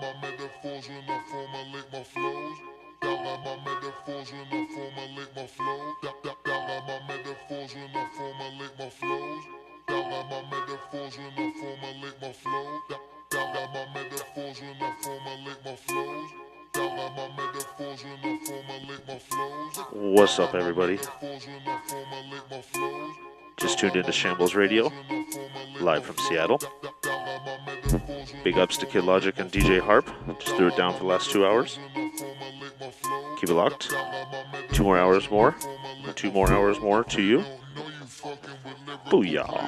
My metaphors when I formulate my flows. Dollar my metaphors when I formulate my flows. Dollar my metaphors when I formulate my flows. Dollar my metaphors when I formulate my flows. Dollar my metaphors when I formulate my flows. Dollar my metaphors when I formulate my flows. What's up, everybody? Metaphors when I formulate my flows. Just tuned into Shambles Radio, live from Seattle. Big ups to Kid Logic and DJ Harp. Just threw it down for the last two hours. Keep it locked. Two more hours more. Two more hours more to you. Booyah.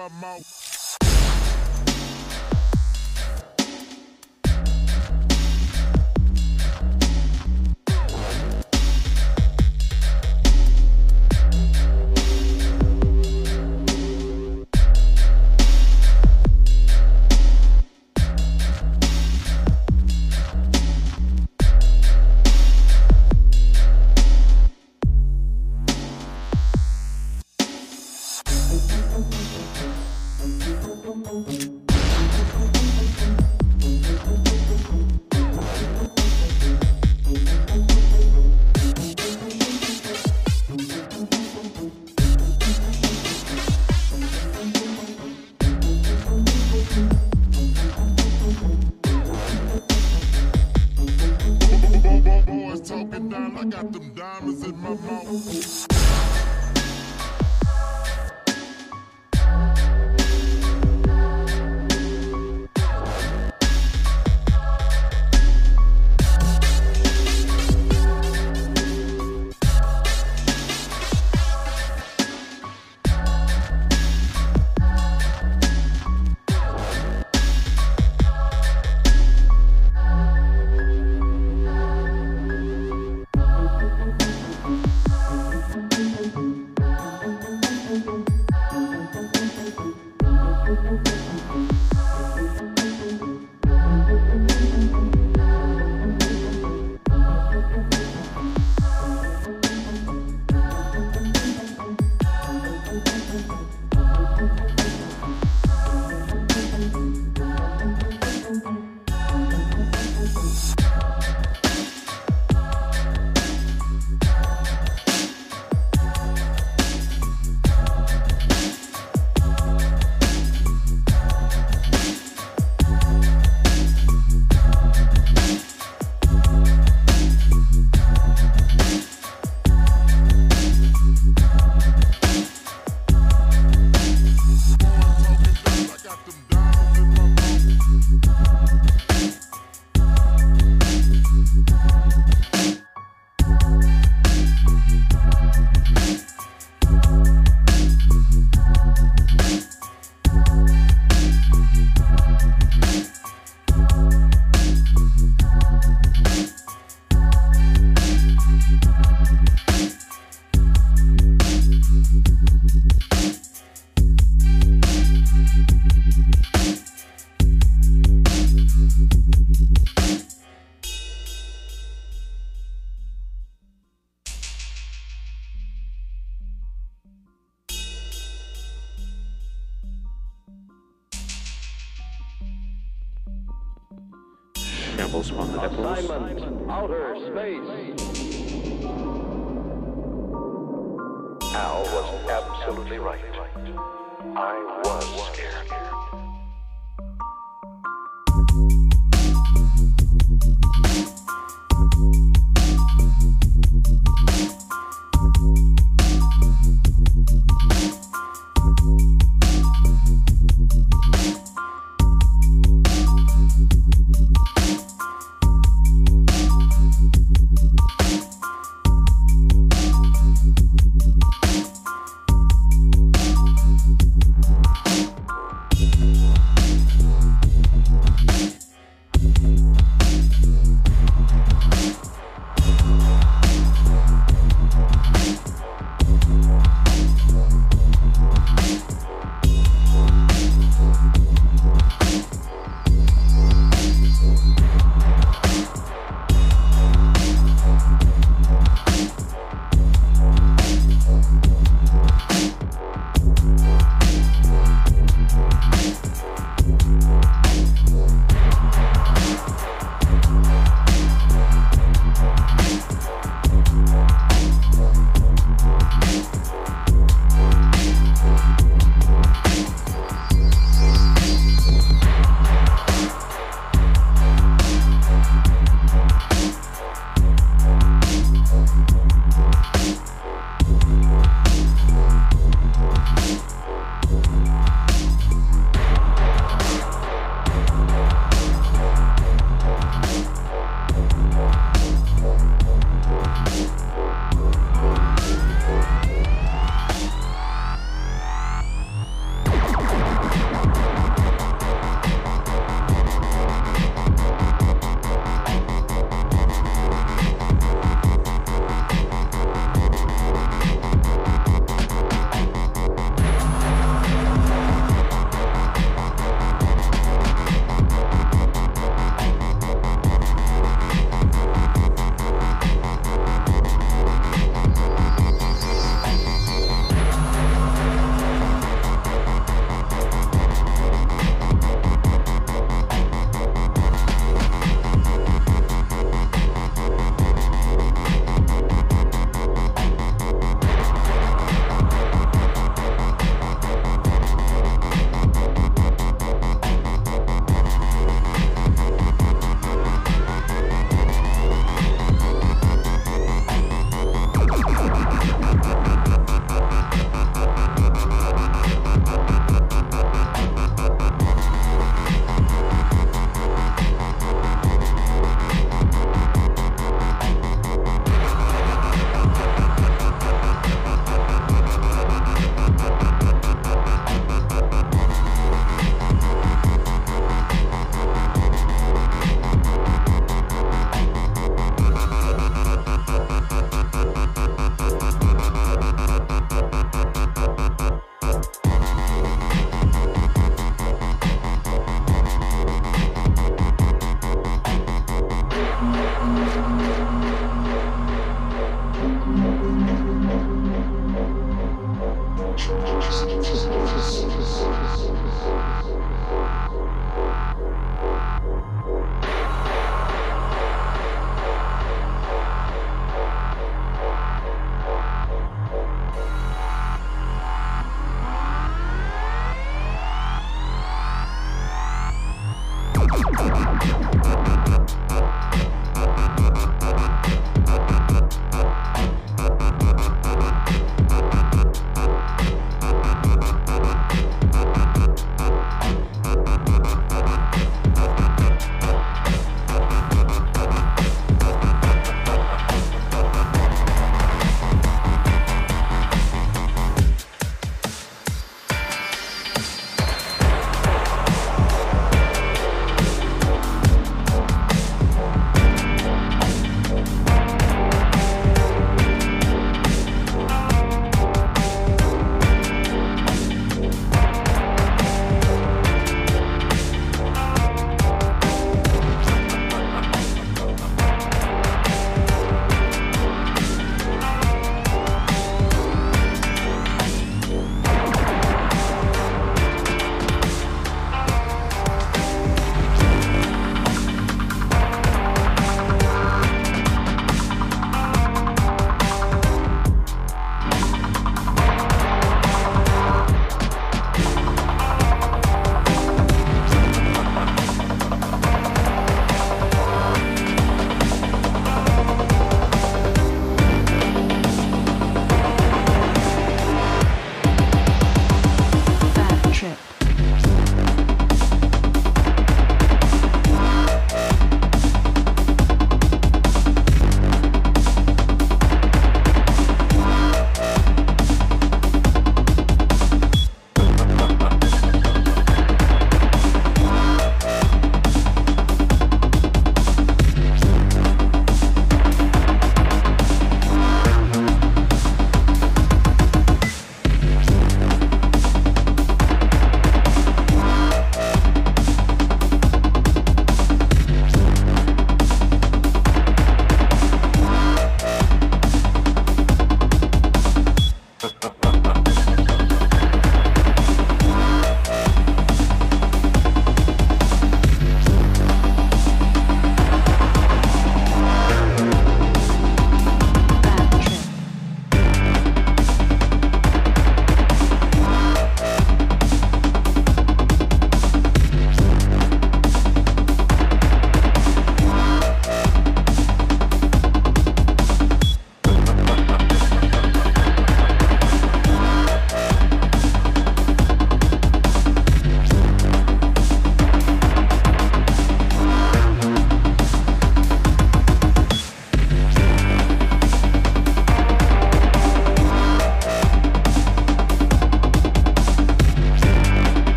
My mouth.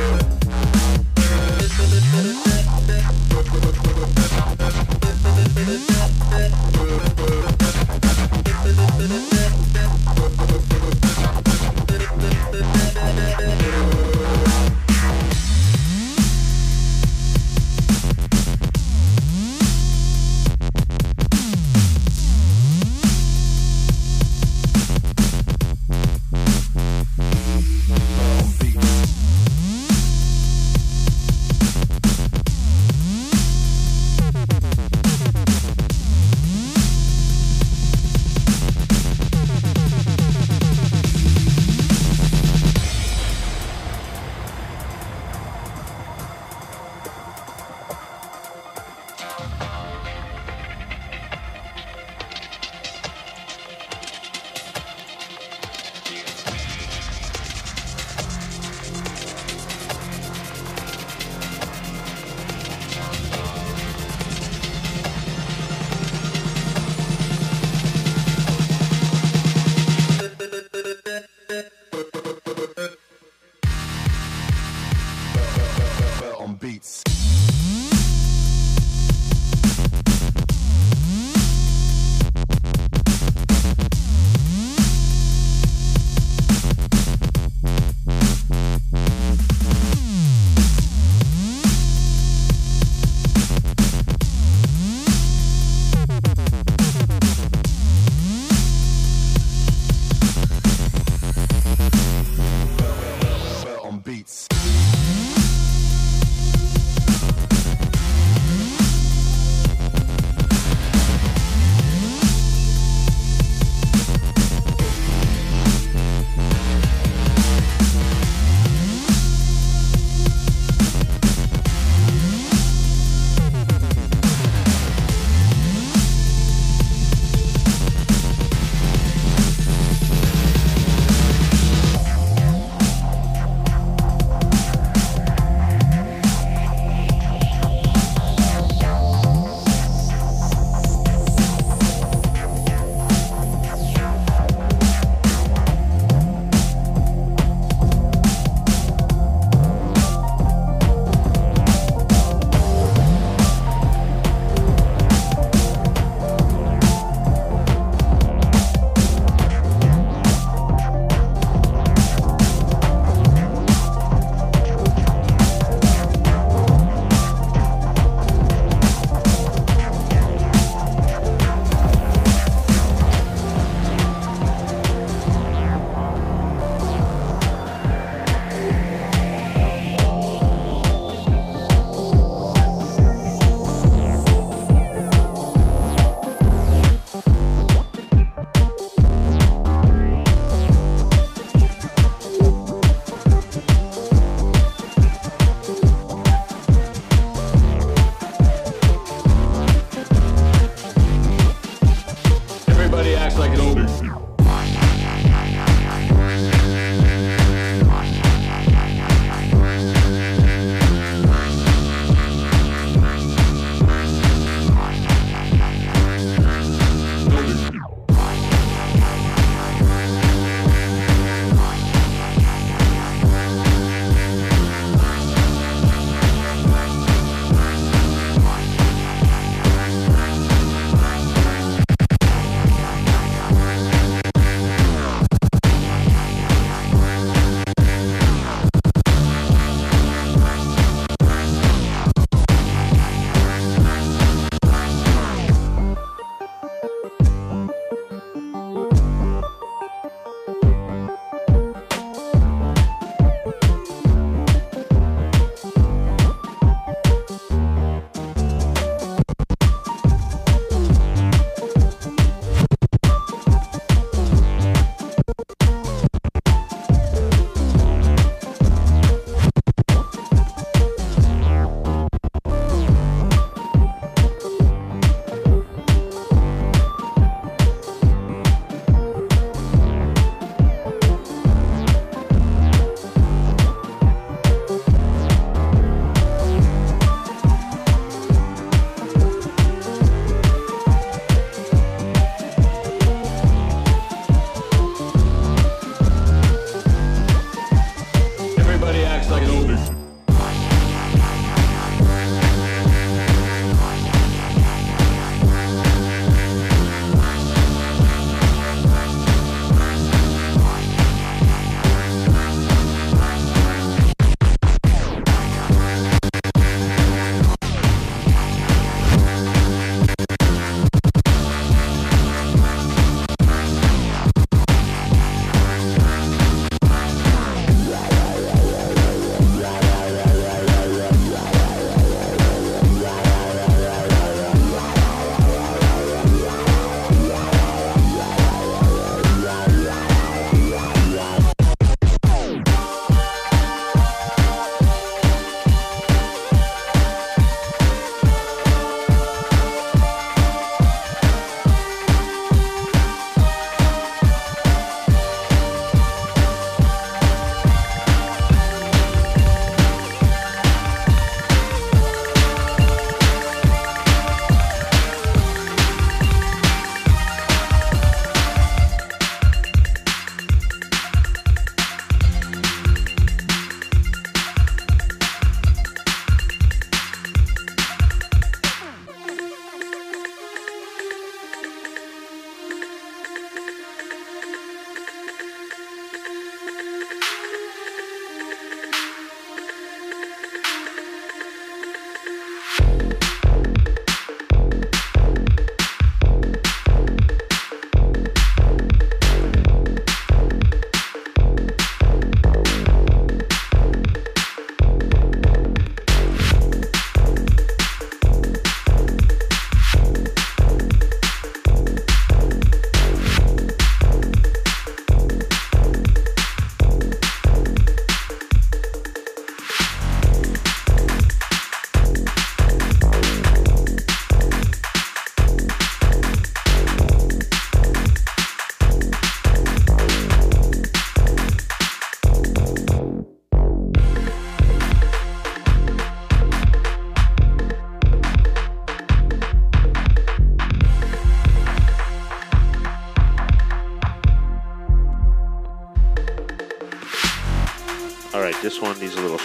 Bye.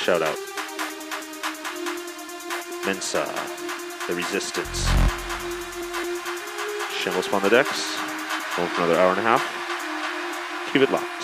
Shout out. Mensa, The Resistance. Shambles upon the decks. Going for another hour and a half. Keep it locked.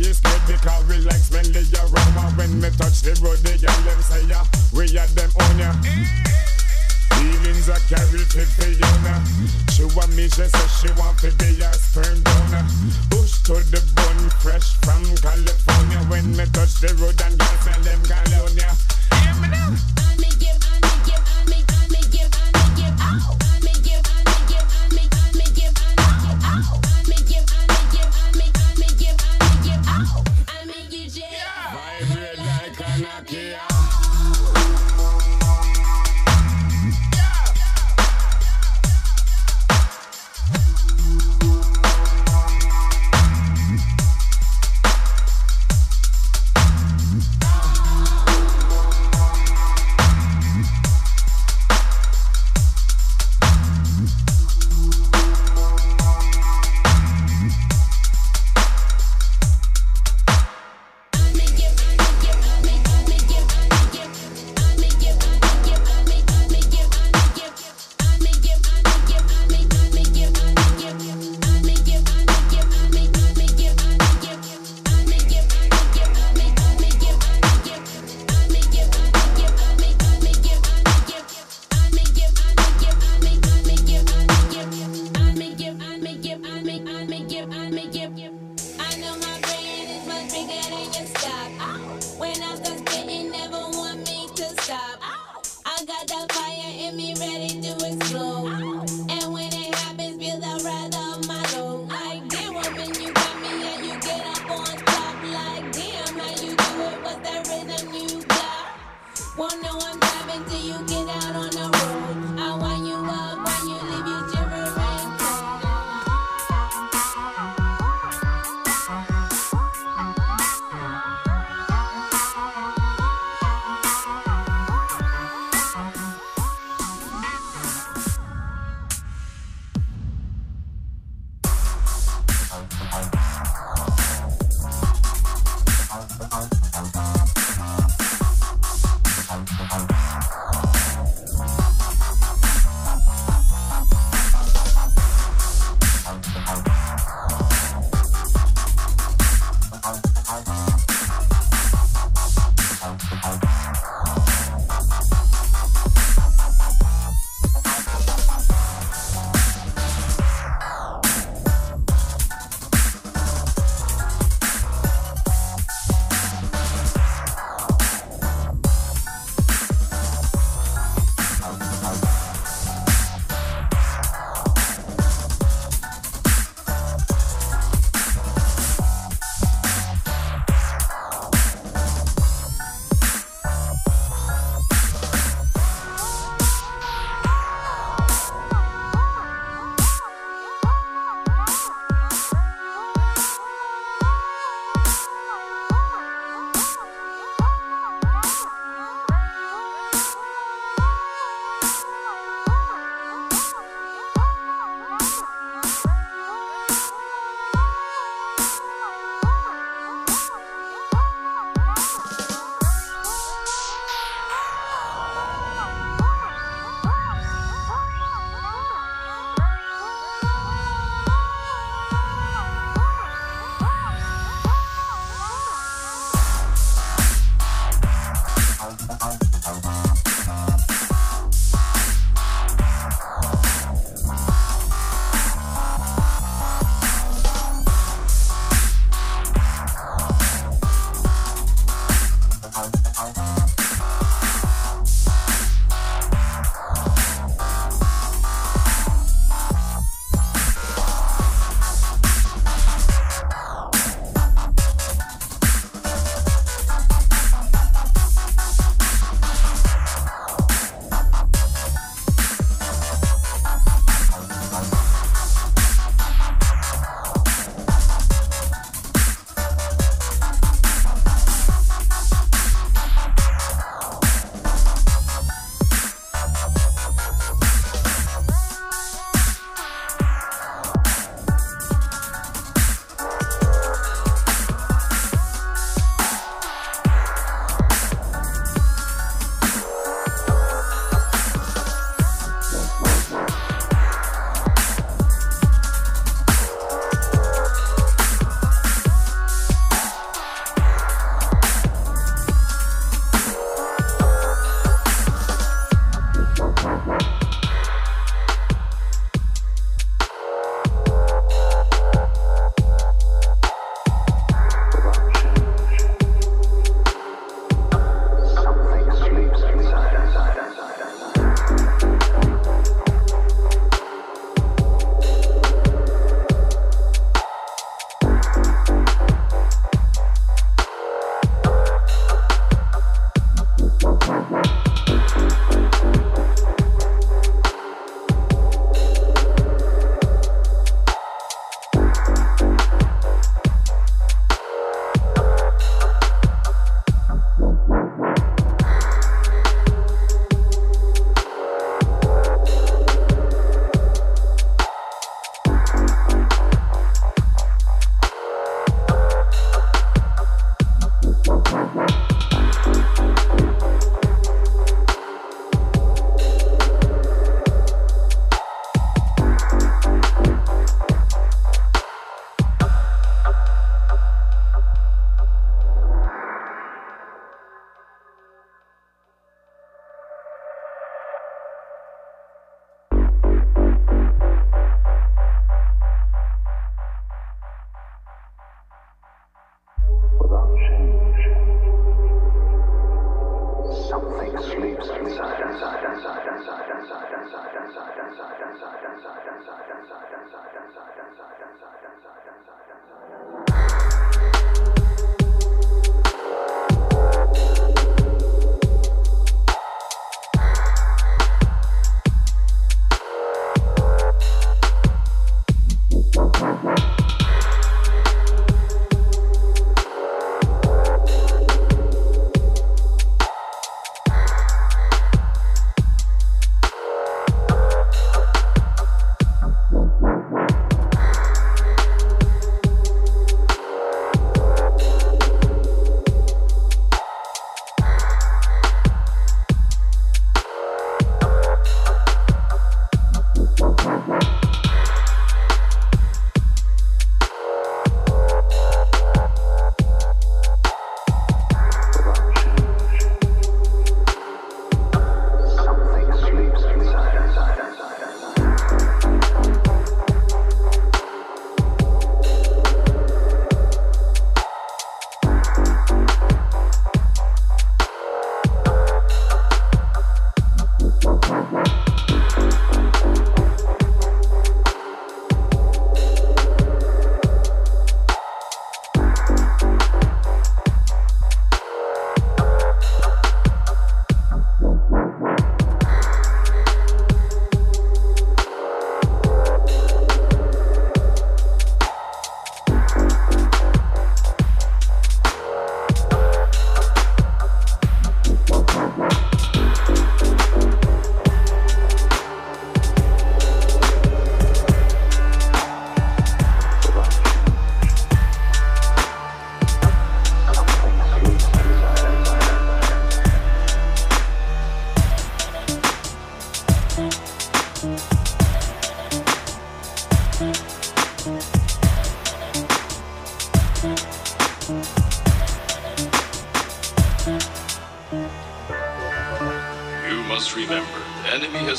is good because we like smelly aroma When me touch the road, the girl them say ya We had them on ya. Feelings are carried fit for you She want me, she say she want to be a sperm donor. Push to the bone, fresh from California. When me touch the road and girls smell them California.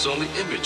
only image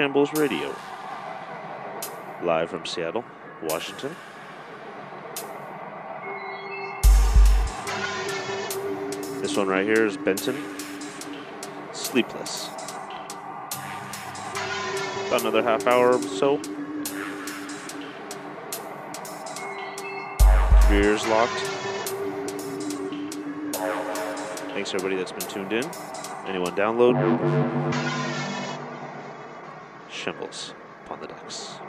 Shambles Radio, live from Seattle, Washington. This one right here is Benton, Sleepless. About another half hour or so. Your locked. Thanks everybody that's been tuned in. Anyone download? Shambles upon the decks.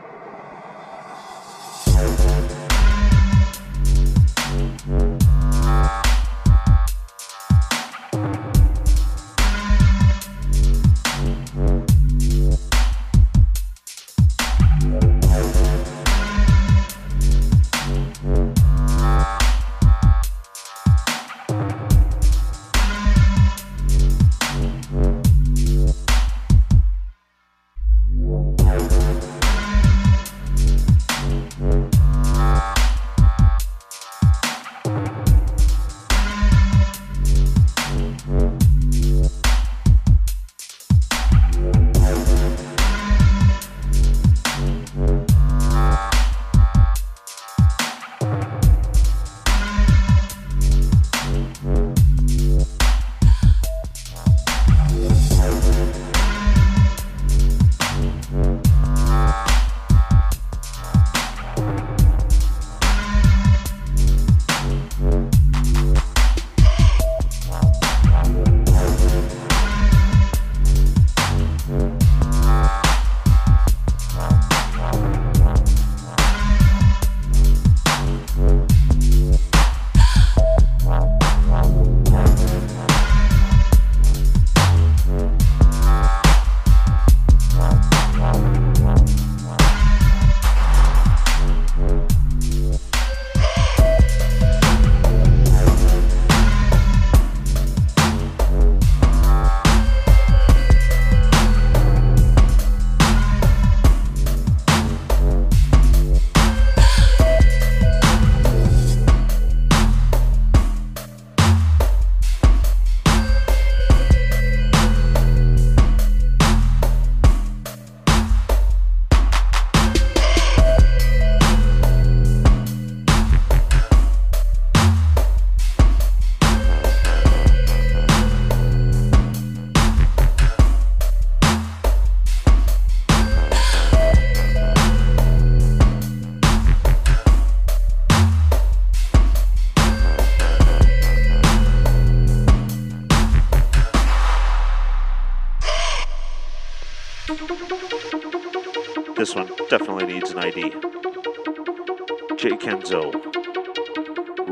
Kenzo,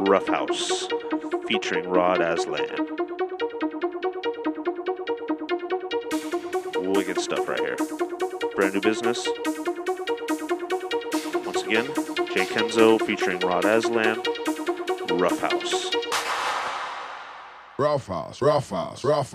Rough House, featuring Rod Azlan. Wicked stuff right here. Brand new business. Once again, J:Kenzo featuring Rod Azlan, Rough House. Rough house, rough house, rough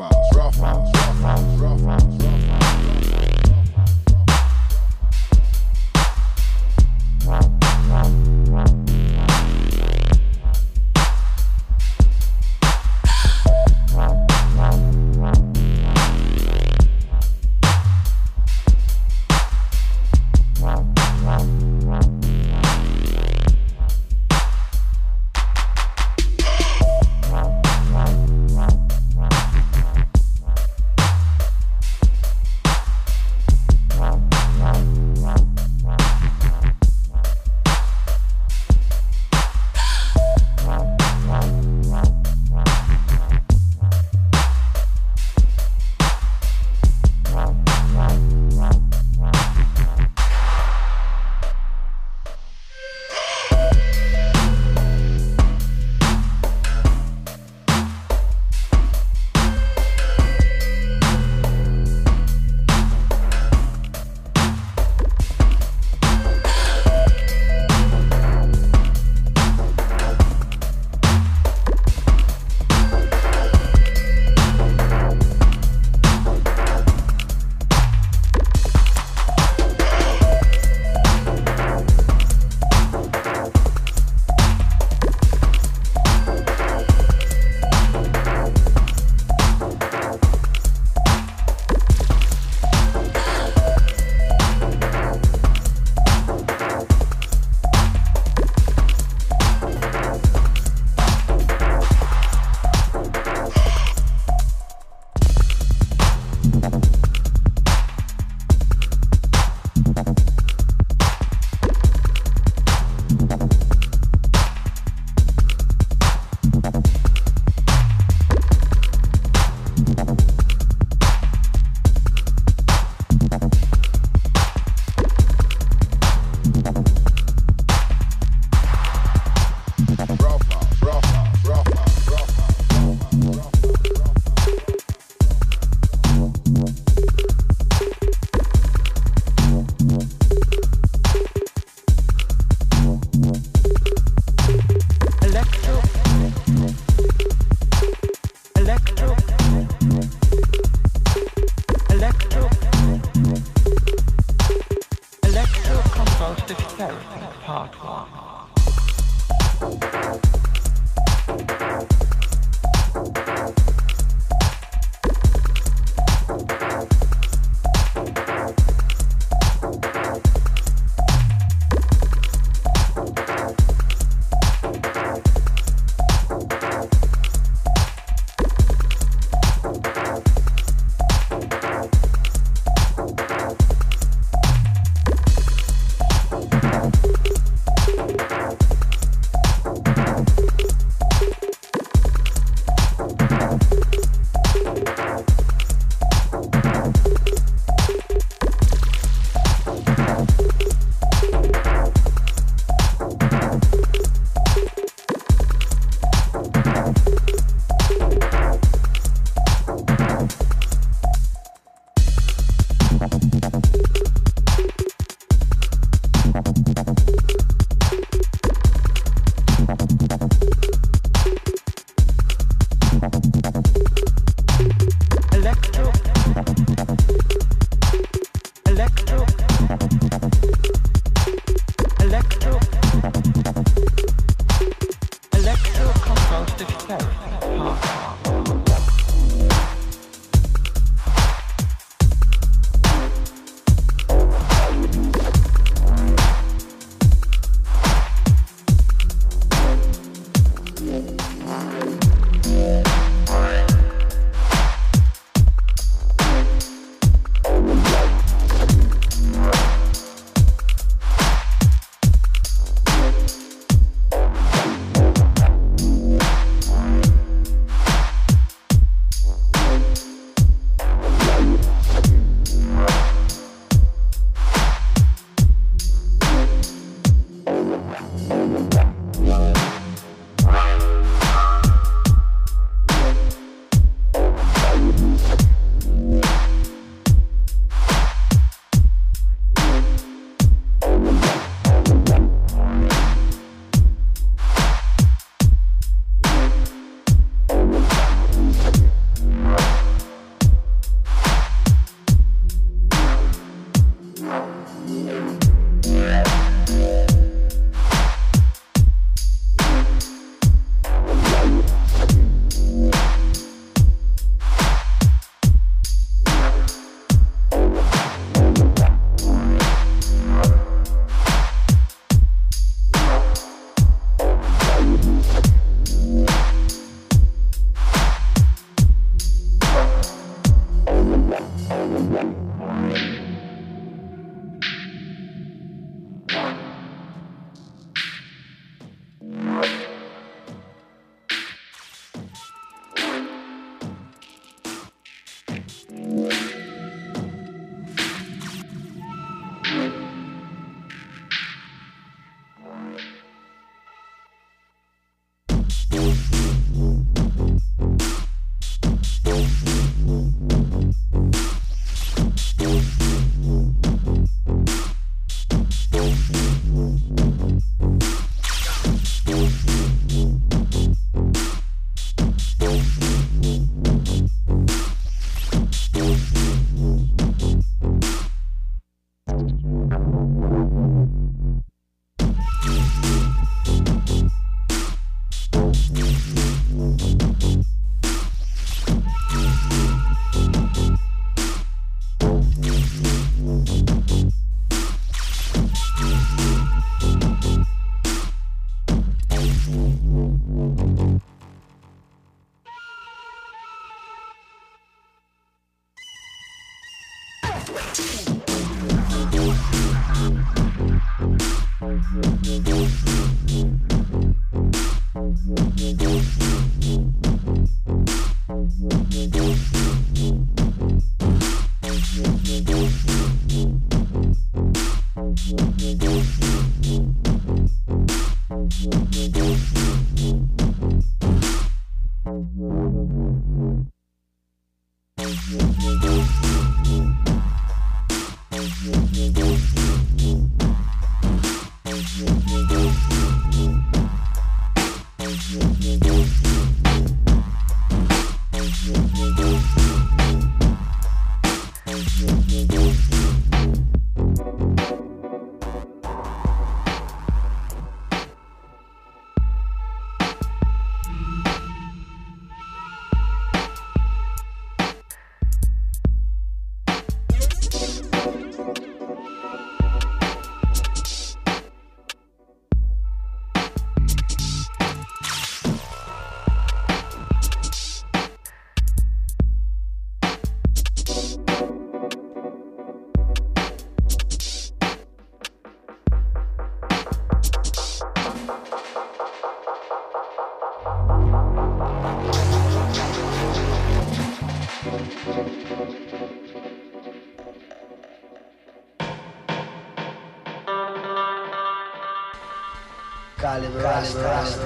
crash.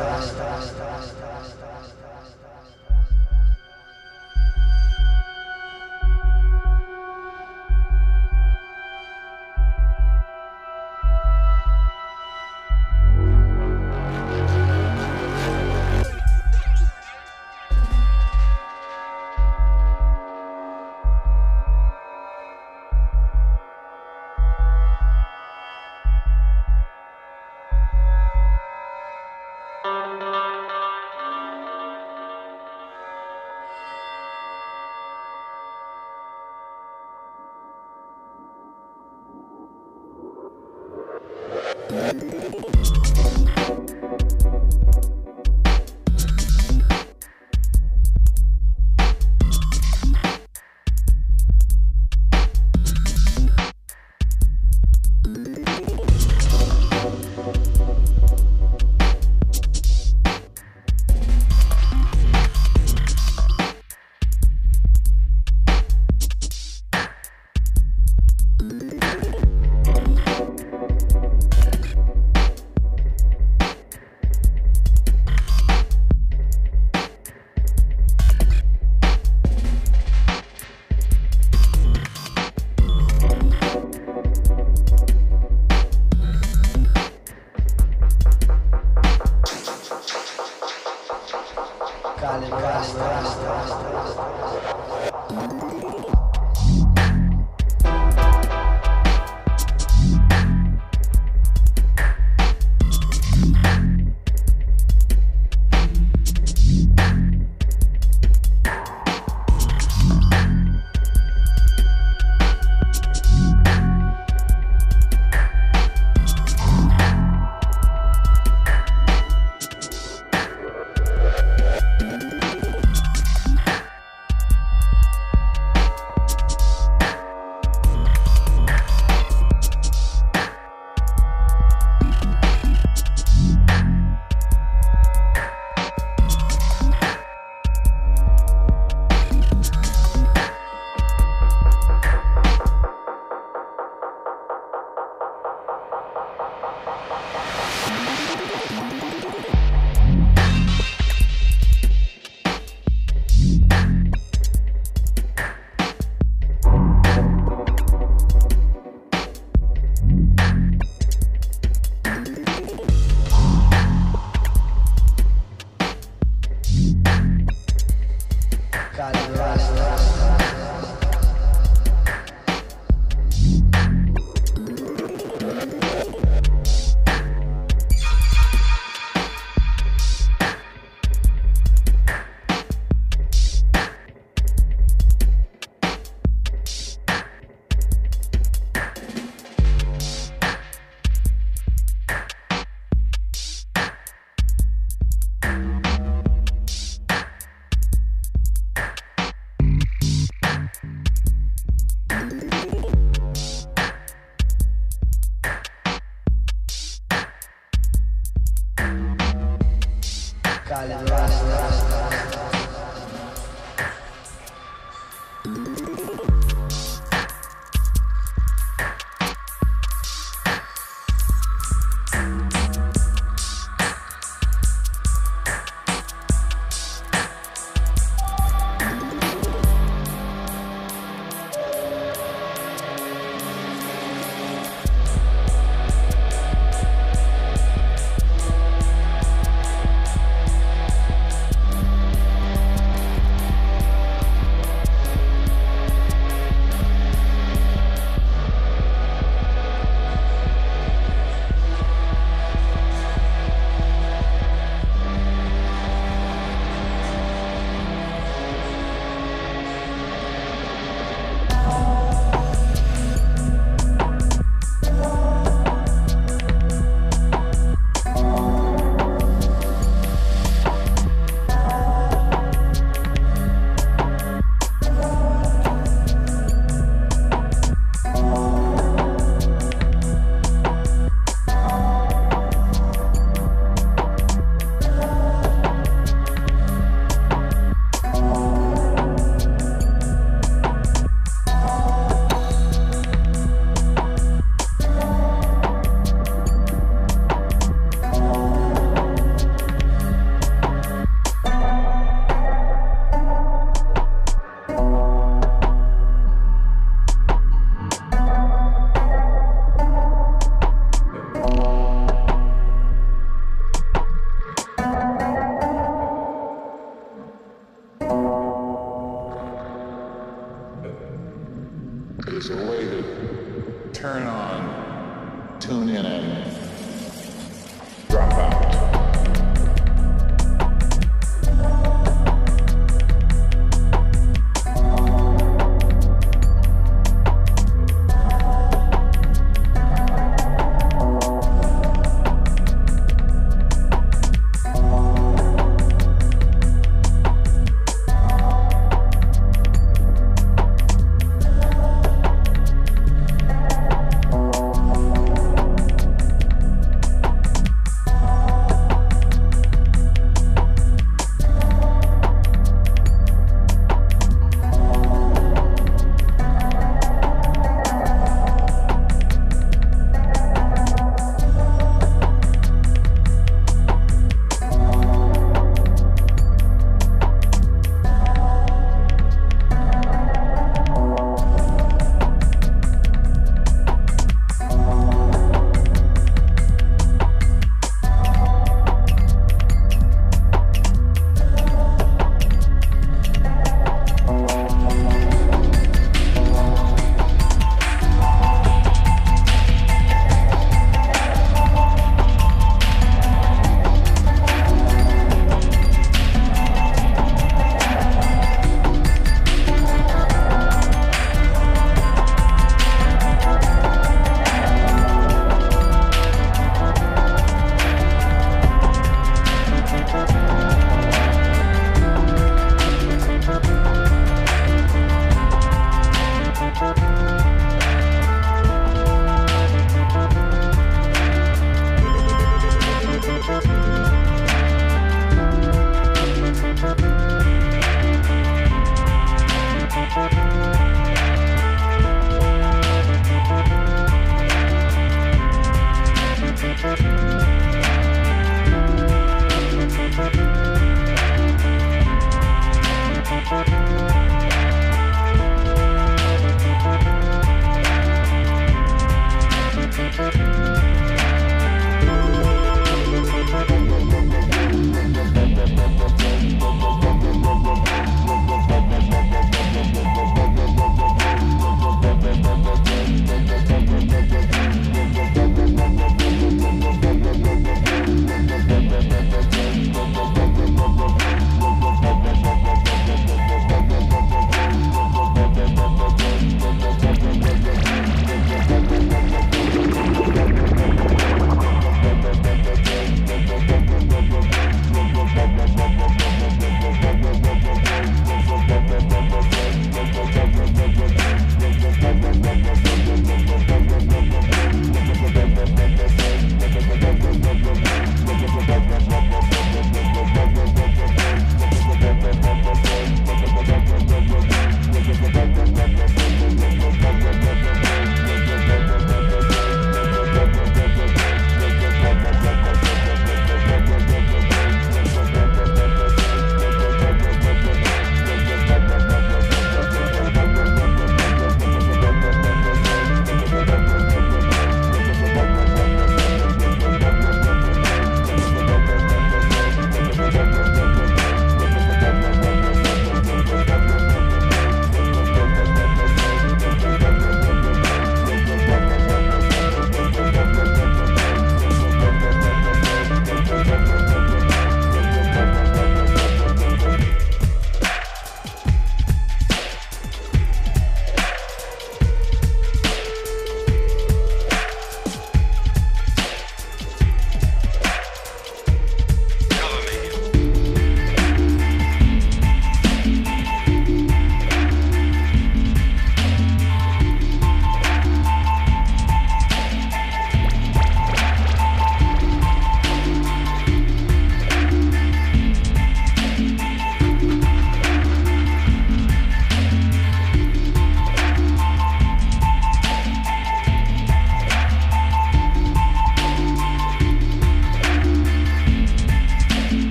した。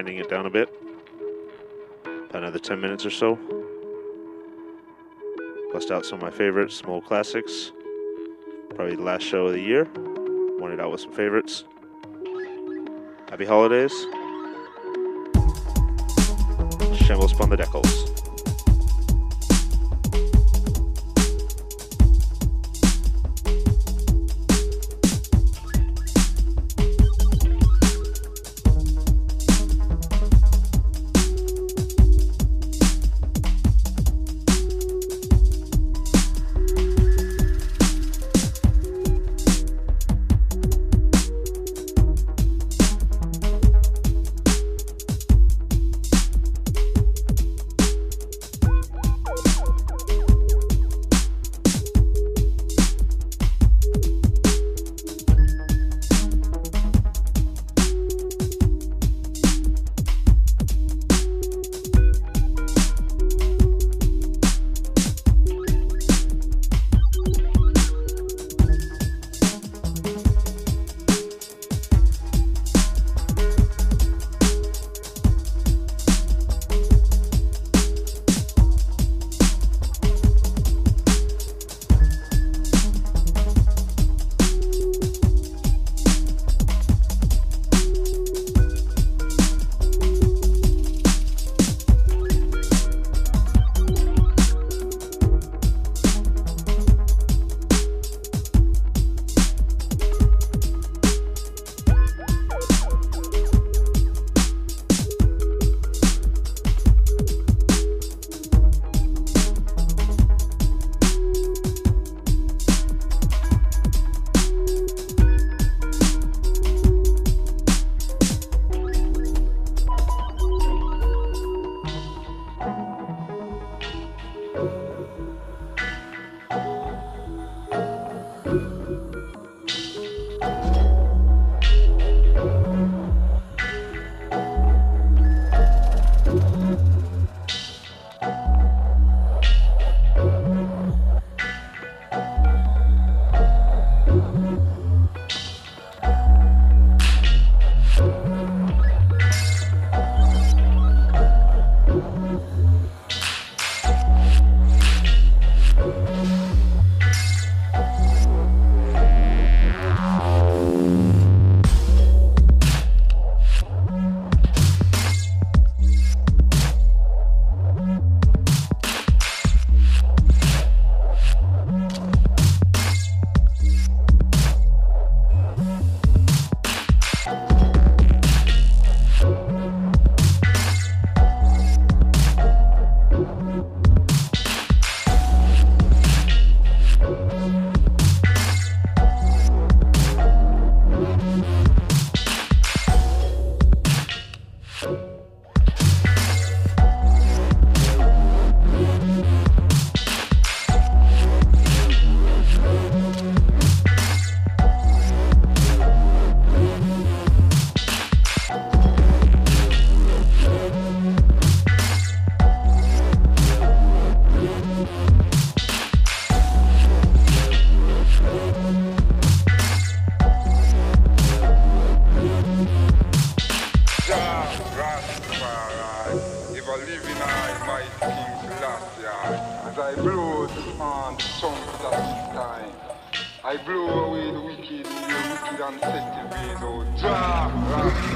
Winding it down a bit. Another 10 minutes or so. Bust out some of my favorites, some old classics. Probably the last show of the year. Wanted out with some favorites. Happy holidays. Shambles upon the decals. so dry.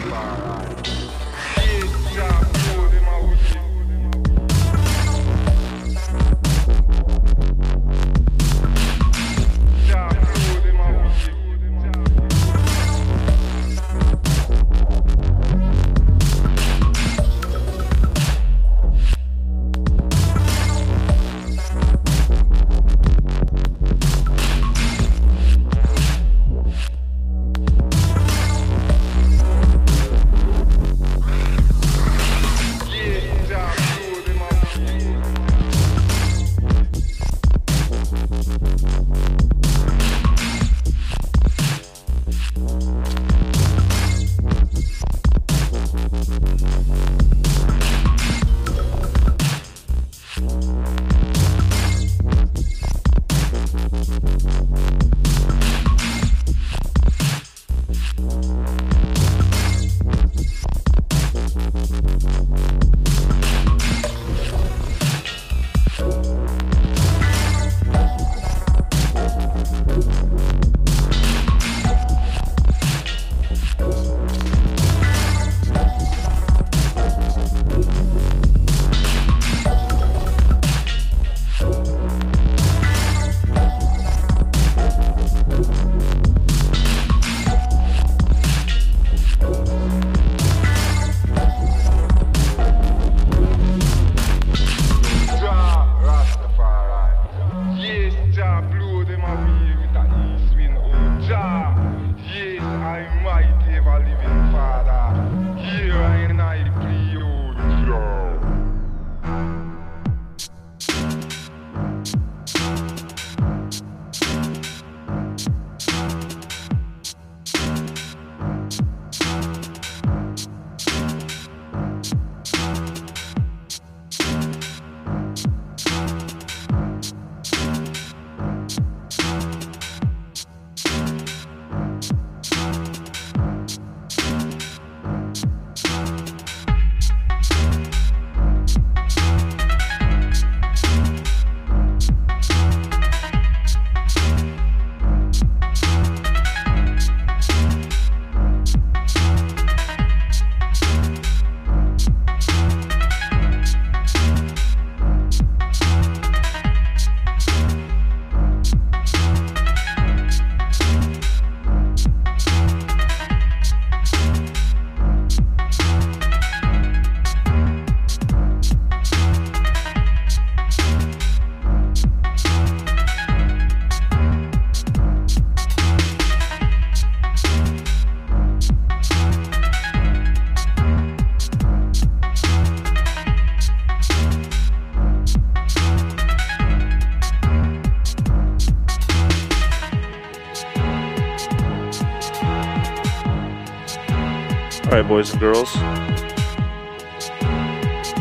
Right, boys and girls. This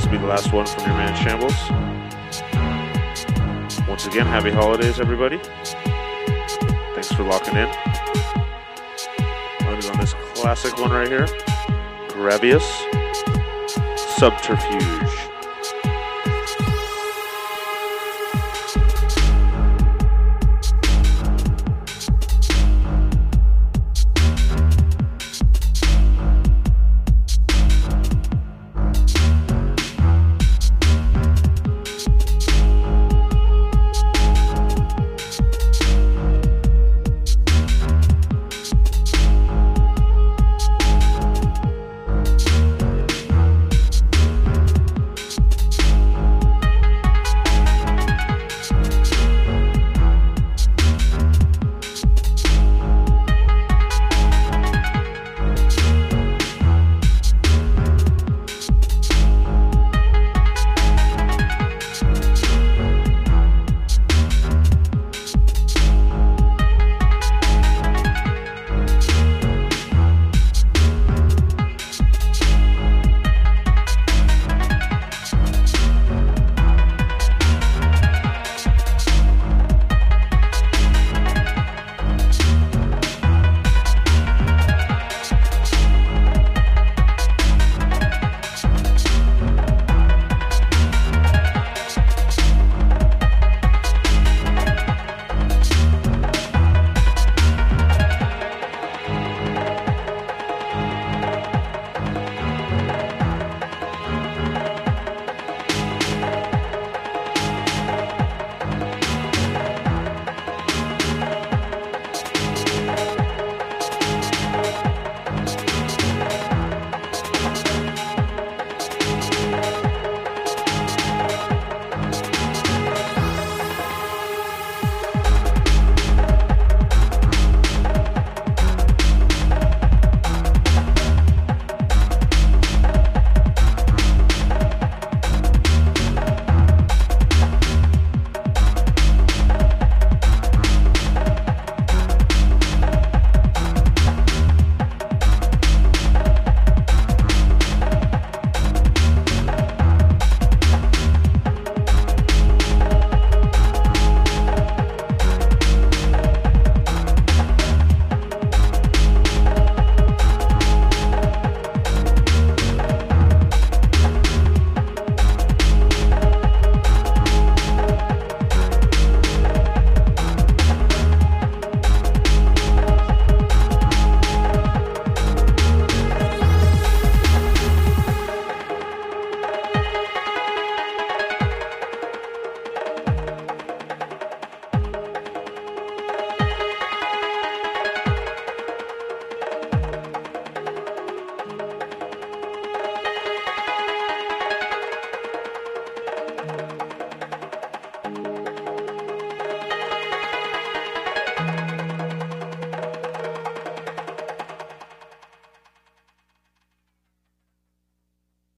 will be the last one from your man Shambles. Once again, happy holidays, everybody. Thanks for locking in. Landed on this classic one right here Gravius Subterfuge.